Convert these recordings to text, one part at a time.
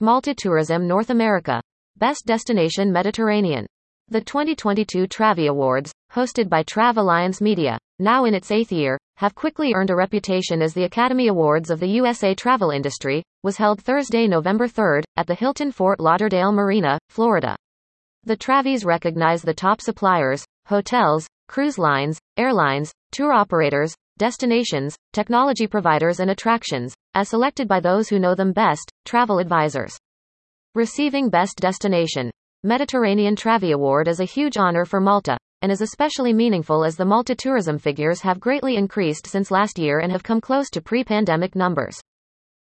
Malta Tourism North America. Best Destination Mediterranean. The 2022 Travvy Awards, hosted by Trav Alliance Media, now in its eighth year, have quickly earned a reputation as the Academy Awards of the USA travel industry, was held Thursday, November 3rd, at the Hilton Fort Lauderdale Marina, Florida. The Travvys recognize the top suppliers, hotels, cruise lines, airlines, tour operators, destinations, technology providers and attractions, as selected by those who know them best, travel advisors. Receiving Best Destination Mediterranean Travvy Award is a huge honor for Malta, and is especially meaningful as the Malta tourism figures have greatly increased since last year and have come close to pre-pandemic numbers.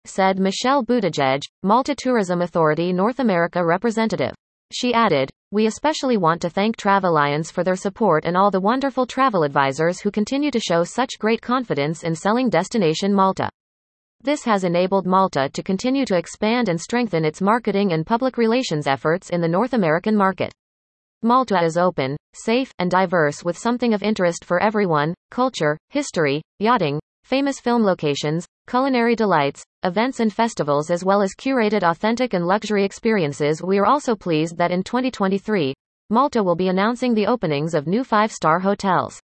Said Michelle Buttigieg, Malta Tourism Authority North America representative. She added, We especially want to thank Trav Alliance for their support and all the wonderful travel advisors who continue to show such great confidence in selling Destination Malta. This has enabled Malta to continue to expand and strengthen its marketing and public relations efforts in the North American market. Malta is open, safe, and diverse with something of interest for everyone culture, history, yachting, famous film locations, culinary delights, events and festivals, as well as curated authentic and luxury experiences. We are also pleased that in 2023, Malta will be announcing the openings of new five star hotels.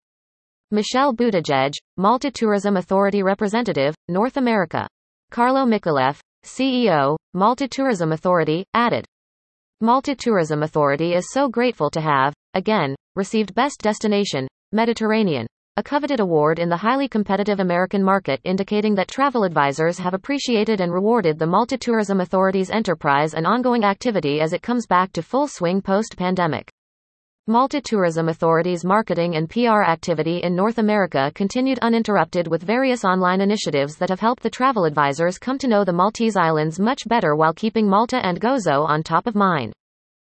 Michelle Buttigieg, Malta Tourism Authority Representative, North America. Carlo Micallef, CEO, Malta Tourism Authority, added. Malta Tourism Authority is so grateful to have, again, received Best Destination, Mediterranean, a coveted award in the highly competitive American market indicating that travel advisors have appreciated and rewarded the Malta Tourism Authority's enterprise and ongoing activity as it comes back to full swing post-pandemic. Malta Tourism Authority's marketing and PR activity in North America continued uninterrupted with various online initiatives that have helped the travel advisors come to know the Maltese islands much better while keeping Malta and Gozo on top of mind.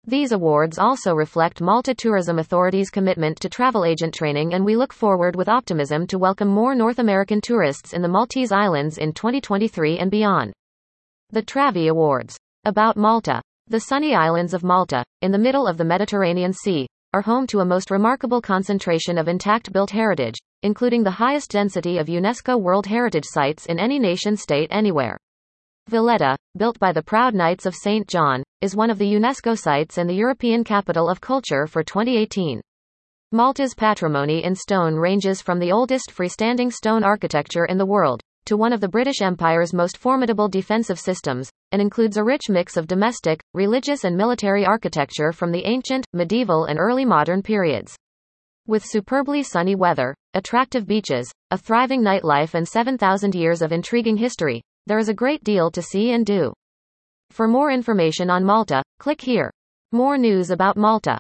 These awards also reflect Malta Tourism Authority's commitment to travel agent training and we look forward with optimism to welcome more North American tourists in the Maltese Islands in 2023 and beyond. The Travvy Awards. About Malta. The sunny islands of Malta, in the middle of the Mediterranean Sea, are home to a most remarkable concentration of intact built heritage, including the highest density of UNESCO World Heritage Sites in any nation state anywhere. Valletta, built by the proud Knights of St. John, is one of the UNESCO sites and the European Capital of Culture for 2018. Malta's patrimony in stone ranges from the oldest freestanding stone architecture in the world, to one of the British Empire's most formidable defensive systems, and includes a rich mix of domestic, religious and military architecture from the ancient, medieval and early modern periods. With superbly sunny weather, attractive beaches, a thriving nightlife and 7,000 years of intriguing history, there is a great deal to see and do. For more information on Malta, click here. More news about Malta.